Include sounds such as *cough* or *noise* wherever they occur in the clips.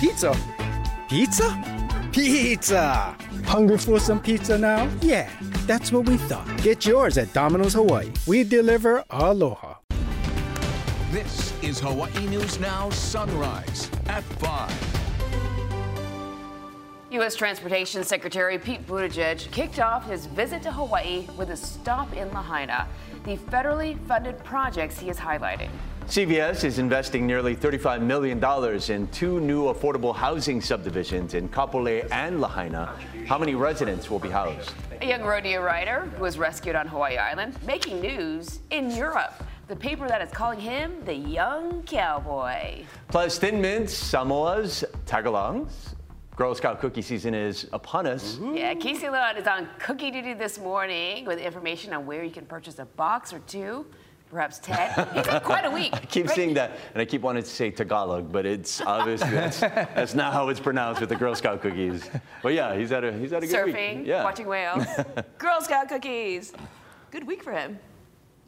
Pizza. Pizza? Pizza! Hungry for some pizza now? Yeah, that's what we thought. Get yours at Domino's Hawaii. We deliver aloha. This is Hawaii News Now Sunrise at 5. U.S. Transportation Secretary Pete Buttigieg kicked off his visit to Hawaii with a stop in Lahaina, the federally funded projects he is highlighting. CVS is investing nearly $35 million in two new affordable housing subdivisions in Kapolei and Lahaina. How many residents will be housed? A young rodeo rider who was rescued on Hawaii Island making news in Europe. The paper that is calling him the young cowboy. Plus, Thin Mints, Samoas, Tagalongs, Girl Scout cookie season is upon us. Yeah, Casey Leon is on cookie duty this morning with information on where you can purchase a box or two perhaps Ted. He's had quite a week. *laughs* I keep right? seeing that, and I keep wanting to say Tagalog, but it's obviously that's, *laughs* that's not how it's pronounced with the Girl Scout cookies. But yeah, he's had a he's had a good Surfing, week. Yeah. watching whales, *laughs* Girl Scout cookies. Good week for him.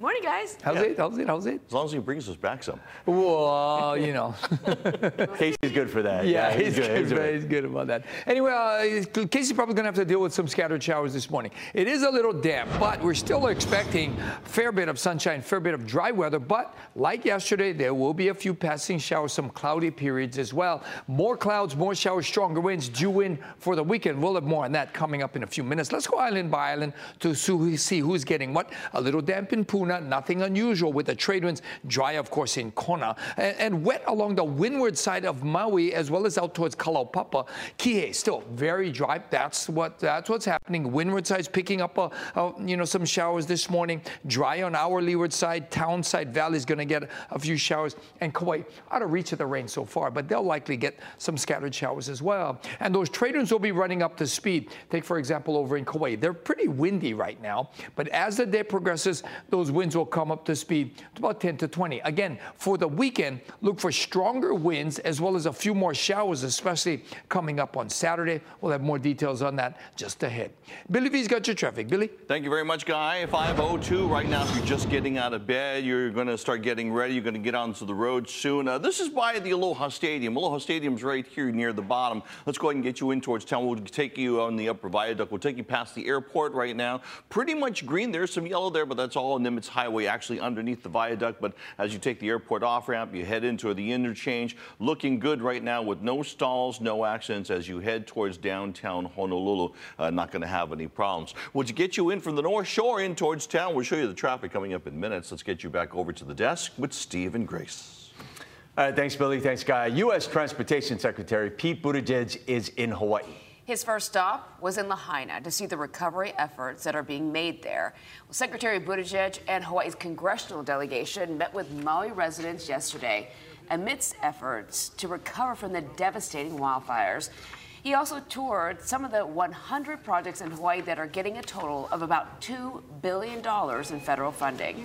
Morning, guys. How's yeah. it? How's it? How's it? As long as he brings us back some. Well, you know. *laughs* Casey's good for that. Yeah, yeah he's, he's, good. He's, good. he's, good. about that. Anyway, uh, Casey's probably going to have to deal with some scattered showers this morning. It is a little damp, but we're still expecting a fair bit of sunshine, fair bit of dry weather. But like yesterday, there will be a few passing showers, some cloudy periods as well. More clouds, more showers, stronger winds due in for the weekend. We'll have more on that coming up in a few minutes. Let's go island by island to see who's getting what. A little damp in Puna Nothing unusual with the trade winds. Dry, of course, in Kona. And, and wet along the windward side of Maui as well as out towards Kalaupapa. Kihei, still very dry. That's what that's what's happening. Windward side's picking up a, a, you know some showers this morning. Dry on our leeward side. Townside Valley is going to get a few showers. And Kauai, out of reach of the rain so far, but they'll likely get some scattered showers as well. And those trade winds will be running up to speed. Take, for example, over in Kauai. They're pretty windy right now, but as the day progresses, those winds will come up to speed to about 10 to 20. Again, for the weekend, look for stronger winds as well as a few more showers, especially coming up on Saturday. We'll have more details on that just ahead. Billy V's got your traffic. Billy? Thank you very much, Guy. 502 right now. If you're just getting out of bed, you're going to start getting ready. You're going to get onto the road soon. Uh, this is by the Aloha Stadium. Aloha Stadium's right here near the bottom. Let's go ahead and get you in towards town. We'll take you on the upper viaduct. We'll take you past the airport right now. Pretty much green. There's some yellow there, but that's all Nimitz Highway actually underneath the viaduct. But as you take the airport off ramp, you head into the interchange. Looking good right now with no stalls, no accidents as you head towards downtown Honolulu. Uh, not going to have any problems. Would you get you in from the North Shore in towards town? We'll show you the traffic coming up in minutes. Let's get you back over to the desk with Steve and Grace. All right, thanks, Billy. Thanks, Guy. U.S. Transportation Secretary Pete Buttigieg is in Hawaii. His first stop was in Lahaina to see the recovery efforts that are being made there. Well, Secretary Buttigieg and Hawaii's congressional delegation met with Maui residents yesterday amidst efforts to recover from the devastating wildfires. He also toured some of the 100 projects in Hawaii that are getting a total of about $2 billion in federal funding.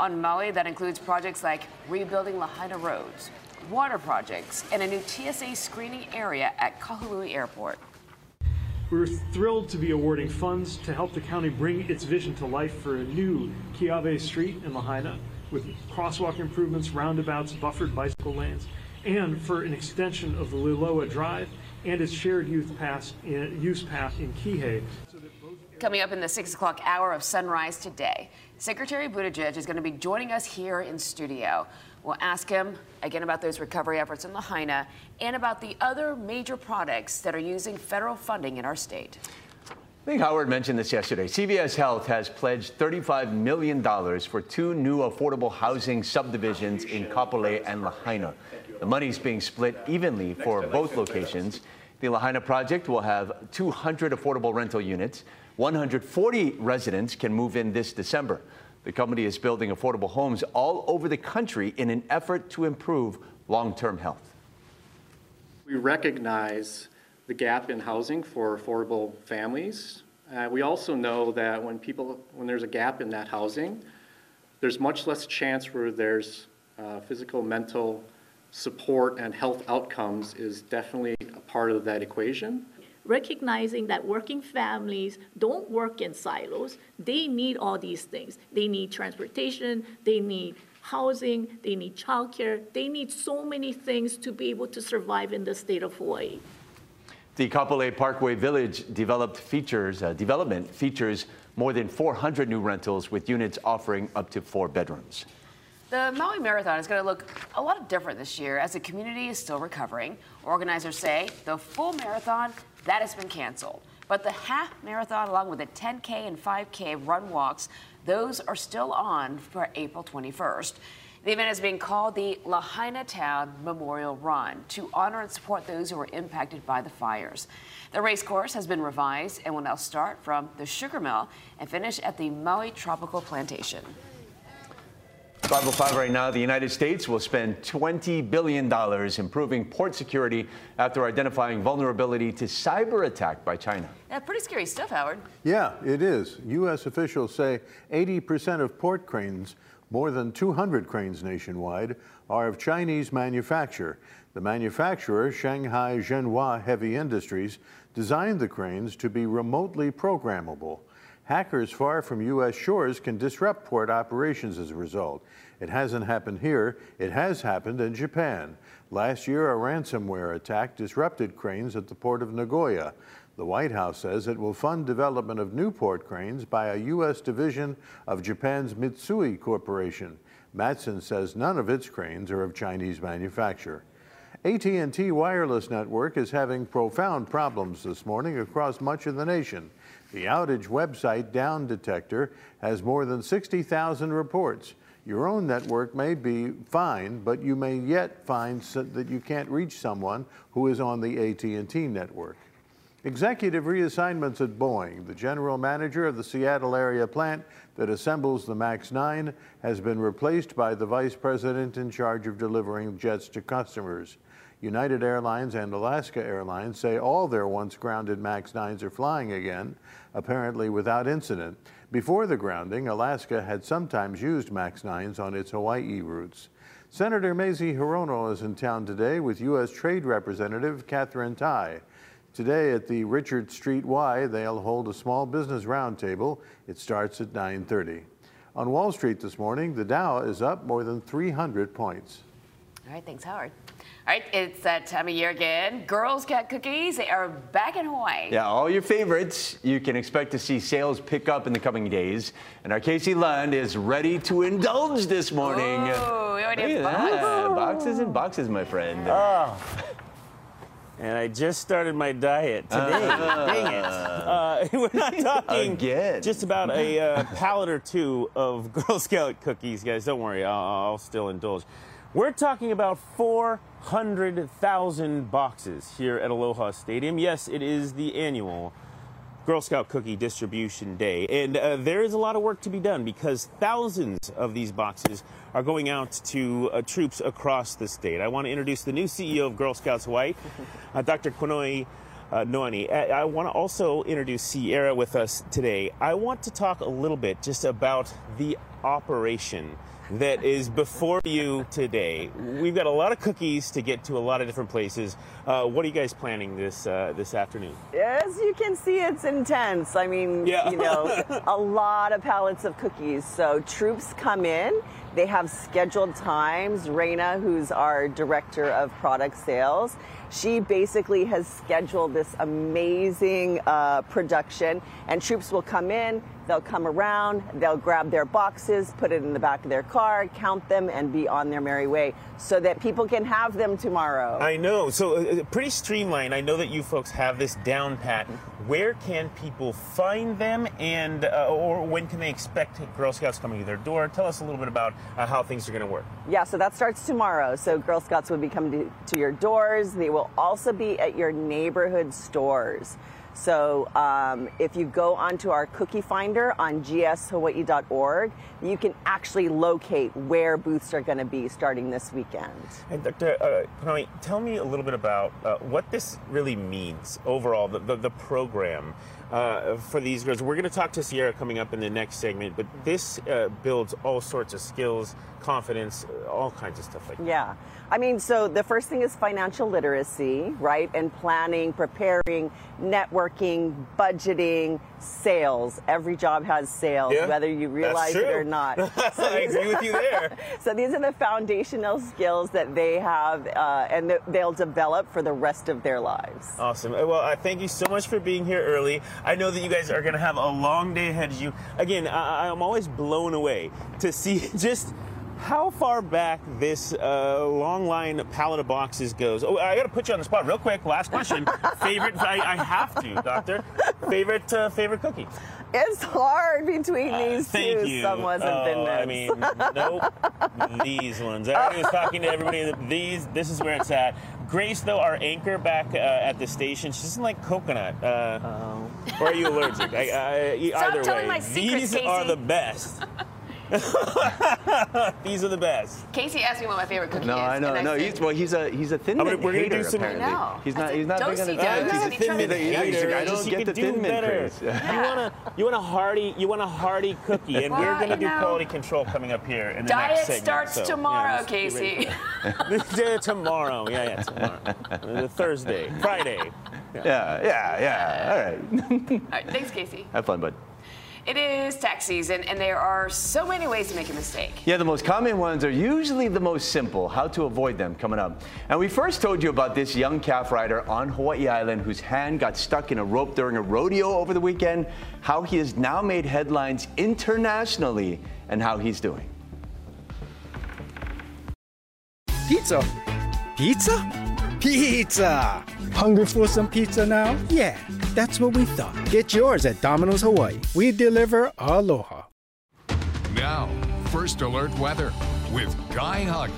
On Maui, that includes projects like rebuilding Lahaina roads, water projects, and a new TSA screening area at Kahului Airport. We're thrilled to be awarding funds to help the county bring its vision to life for a new Keawe Street in Lahaina with crosswalk improvements, roundabouts, buffered bicycle lanes, and for an extension of the Liloa Drive and its shared youth pass, eh, use path in Kihei. Coming up in the 6 o'clock hour of sunrise today, Secretary Buttigieg is going to be joining us here in studio. We'll ask him again about those recovery efforts in Lahaina and about the other major products that are using federal funding in our state. I think Howard mentioned this yesterday. CVS Health has pledged $35 million for two new affordable housing subdivisions in Kapolei and Lahaina. The money is being split evenly for both locations. The Lahaina project will have 200 affordable rental units. 140 residents can move in this December. The company is building affordable homes all over the country in an effort to improve long term health. We recognize the gap in housing for affordable families. Uh, we also know that when people, when there's a gap in that housing, there's much less chance where there's uh, physical, mental support and health outcomes is definitely a part of that equation recognizing that working families don't work in silos. They need all these things. They need transportation, they need housing, they need childcare, they need so many things to be able to survive in the state of Hawaii. The Kapolei Parkway Village developed features, uh, development features more than 400 new rentals with units offering up to four bedrooms. The Maui Marathon is going to look a lot different this year as the community is still recovering. Organizers say the full marathon, that has been canceled. But the half marathon, along with the 10K and 5K run walks, those are still on for April 21st. The event is being called the Lahaina Town Memorial Run to honor and support those who were impacted by the fires. The race course has been revised and will now start from the sugar mill and finish at the Maui Tropical Plantation. 505 right now, the United States will spend $20 billion improving port security after identifying vulnerability to cyber attack by China. Yeah, pretty scary stuff, Howard. Yeah, it is. U.S. officials say 80% of port cranes, more than 200 cranes nationwide, are of Chinese manufacture. The manufacturer, Shanghai Zhenhua Heavy Industries, designed the cranes to be remotely programmable. Hackers far from U.S. shores can disrupt port operations as a result. It hasn't happened here, it has happened in Japan. Last year, a ransomware attack disrupted cranes at the port of Nagoya. The White House says it will fund development of new port cranes by a U.S. division of Japan's Mitsui Corporation. Matson says none of its cranes are of Chinese manufacture. AT&T wireless network is having profound problems this morning across much of the nation. The outage website Down Detector has more than 60,000 reports. Your own network may be fine, but you may yet find that you can't reach someone who is on the AT&T network. Executive reassignments at Boeing. The general manager of the Seattle area plant that assembles the MAX 9 has been replaced by the vice president in charge of delivering jets to customers. United Airlines and Alaska Airlines say all their once grounded MAX 9s are flying again, apparently without incident. Before the grounding, Alaska had sometimes used MAX 9s on its Hawaii routes. Senator Mazie Hirono is in town today with U.S. Trade Representative Katherine Tai. Today at the Richard Street Y, they'll hold a small business roundtable. It starts at 9:30. On Wall Street this morning, the Dow is up more than 300 points. All right, thanks, Howard. All right, it's that time of year again. Girls Scout cookies, they are back in Hawaii. Yeah, all your favorites. You can expect to see sales pick up in the coming days. And our Casey Lund is ready to indulge this morning. Oh, we already have boxes. boxes and boxes, my friend. Oh. And I just started my diet today. Uh, Dang it. Uh, *laughs* we're not talking Again. just about a uh, *laughs* pallet or two of *laughs* Girl Scout cookies, guys. Don't worry, I'll, I'll still indulge. We're talking about 400,000 boxes here at Aloha Stadium. Yes, it is the annual Girl Scout Cookie Distribution Day. And uh, there is a lot of work to be done because thousands of these boxes are going out to uh, troops across the state. I want to introduce the new CEO of Girl Scouts Hawaii, uh, Dr. Konoi uh, Noani. I, I want to also introduce Sierra with us today. I want to talk a little bit just about the operation that is before you today. We've got a lot of cookies to get to a lot of different places. Uh, what are you guys planning this uh, this afternoon? As you can see, it's intense. I mean, Yeah. you know, *laughs* a lot of pallets of cookies. So troops come in. They have scheduled times. Raina, who's our director of product sales, she basically has scheduled this amazing uh, production, and troops will come in. They'll come around, they'll grab their boxes, put it in the back of their car, count them, and be on their merry way so that people can have them tomorrow. I know. So uh, pretty streamlined. I know that you folks have this down pat. Where can people find them, and uh, or when can they expect Girl Scouts coming to their door? Tell us a little bit about uh, how things are going to work. Yeah, so that starts tomorrow. So Girl Scouts will be coming to, to your doors. They will also be at your neighborhood stores. So um, if you go onto our cookie finder on gshawaii.org, you can actually locate where booths are going to be starting this weekend. And Dr. Uh, tell me a little bit about uh, what this really means overall, the, the, the program uh, for these girls. We're going to talk to Sierra coming up in the next segment, but this uh, builds all sorts of skills, confidence, uh, all kinds of stuff like that. Yeah. I mean, so the first thing is financial literacy, right? And planning, preparing, networking budgeting, sales. Every job has sales, Yeah, whether you realize it or not. *laughs* I agree with you there. *laughs* So these are the foundational skills that they have uh, and that they'll develop for the rest of their lives. Awesome. Well, I thank you so much for being here early. I know that you guys are going to have a long day ahead of you. Again, I- I'm always blown away to see *laughs* just how far back this uh, long line pallet of boxes goes. Oh, I got to put you on the spot real quick. Last question. *laughs* favorite? I, I have to, Doctor. Favorite uh, favorite cookie? It's hard between these Thank two, you. someone's oh, and thinness. I mean, nope. *laughs* these ones. I was talking to everybody. These. This is where it's at. Grace, though, our anchor back uh, at the station, she doesn't like coconut. Uh, Or are you allergic? I, I, Stop either telling way, my secrets, these are the best. *laughs* these are the best. Casey asked me what my favorite cookie is. No, is. I know. and No, he's well. He's a he's a thin I'm mint we're gonna hater. do some- apparently, I know. he's not. He's not don't big on the see thin that. He's He's a a thin thin mint mint hater. hater. I don't you get the thin mint better. craze. You want a you want a hearty you want a hearty cookie, and we're gonna do know, quality control coming up here in the Diet next segment. Diet starts so, tomorrow, just get ready Casey. *laughs* Tomorrow. Yeah, yeah, tomorrow. Thursday, Friday. Yeah, yeah, yeah. All right. *laughs* All right, thanks, Casey. Have fun, bud. It is tax season, and there are so many ways to make a mistake. Yeah, the most common ones are usually the most simple. How to avoid them coming up. And we first told you about this young calf rider on Hawaii Island whose hand got stuck in a rope during a rodeo over the weekend. How he has now made headlines internationally and how he's doing. Pizza? Pizza? Pizza! Hungry for some pizza now? Yeah, that's what we thought. Get yours at Domino's Hawaii. We deliver aloha. Now, first alert weather with Guy Hagi.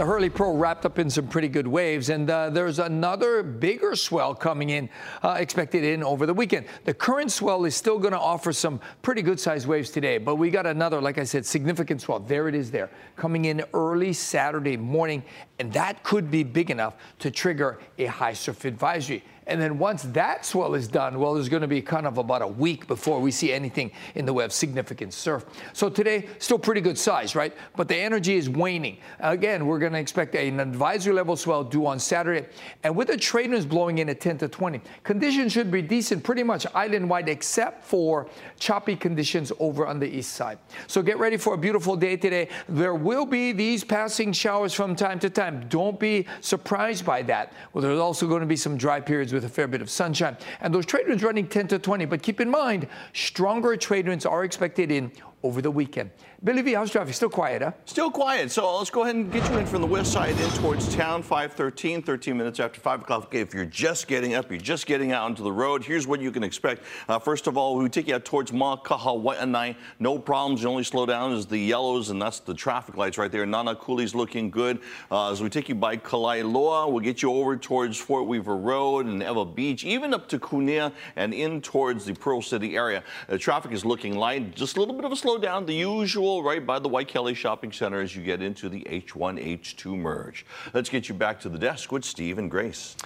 The Hurley Pro wrapped up in some pretty good waves, and uh, there's another bigger swell coming in, uh, expected in over the weekend. The current swell is still going to offer some pretty good sized waves today, but we got another, like I said, significant swell. There it is there, coming in early Saturday morning, and that could be big enough to trigger a high surf advisory. And then once that swell is done, well, there's going to be kind of about a week before we see anything in the way of significant surf. So today, still pretty good size, right? But the energy is waning. Again, we're going to expect an advisory level swell due on Saturday. And with the trade blowing in at 10 to 20, conditions should be decent pretty much island wide except for choppy conditions over on the east side. So get ready for a beautiful day today. There will be these passing showers from time to time. Don't be surprised by that. Well, there's also going to be some dry periods with a fair bit of sunshine. And those trade winds running 10 to 20. But keep in mind, stronger trade winds are expected in over the weekend. Billy V, how's traffic? Still quiet, huh? Still quiet. So let's go ahead and get you in from the west side in towards town. 513, 13 minutes after 5 o'clock. Okay, if you're just getting up, you're just getting out onto the road, here's what you can expect. Uh, first of all, we take you out towards Makahawai'anai. No problems. The only slow down is the yellows, and that's the traffic lights right there. Nanakuli's looking good. Uh, as we take you by Kalaeloa, we'll get you over towards Fort Weaver Road and Ewa Beach, even up to Kunia and in towards the Pearl City area. Uh, traffic is looking light. Just a little bit of a slow down. The usual right by the Waikele Shopping Center as you get into the H1 H2 merge. Let's get you back to the desk with Steve and Grace.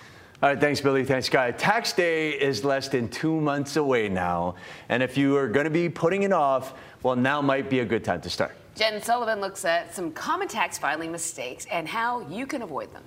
All right, thanks, Billy. Thanks, Guy. Tax day is less than two months away now. And if you are going to be putting it off, well, now might be a good time to start. Jen Sullivan looks at some common tax filing mistakes and how you can avoid them.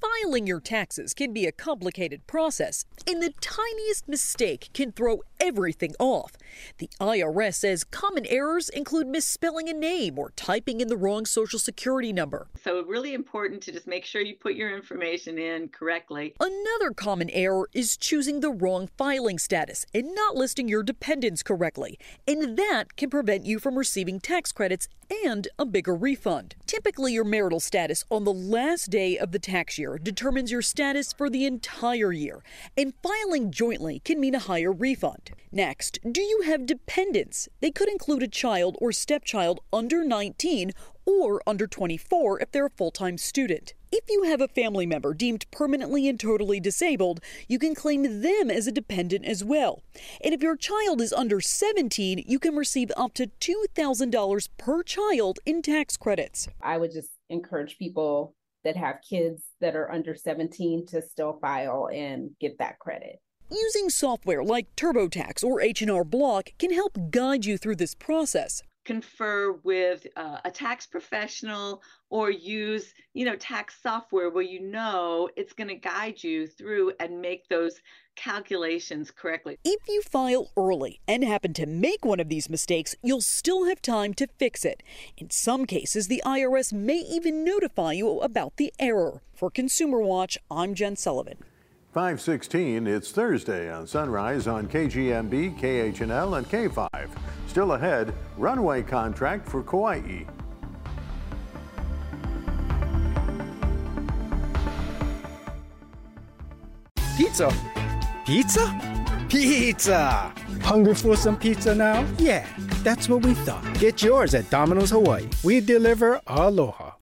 Filing your taxes can be a complicated process, and the tiniest mistake can throw everything off. The IRS says common errors include misspelling a name or typing in the wrong social security number. So, really important to just make sure you put your information in correctly. Another common error is choosing the wrong filing status and not listing your dependents correctly, and that can prevent you from receiving tax credits and a bigger refund. Typically, your marital status on the last day of the tax year determines your status for the entire year, and filing jointly can mean a higher refund. Next, do you have dependents? They could include a child or stepchild under 19 or under 24 if they're a full time student. If you have a family member deemed permanently and totally disabled, you can claim them as a dependent as well. And if your child is under 17, you can receive up to $2,000 per child in tax credits. I would just encourage people that have kids that are under 17 to still file and get that credit. Using software like TurboTax or H&R Block can help guide you through this process. confer with uh, a tax professional or use you know tax software where you know it's going to guide you through and make those calculations correctly If you file early and happen to make one of these mistakes, you'll still have time to fix it. In some cases, the IRS may even notify you about the error. For Consumer Watch, I'm Jen Sullivan. 516, it's Thursday on Sunrise on KGMB, KHNL, and K5. Still ahead, runway contract for Kauai. Pizza? Pizza? Pizza! Hungry for some pizza now? Yeah, that's what we thought. Get yours at Domino's Hawaii. We deliver aloha.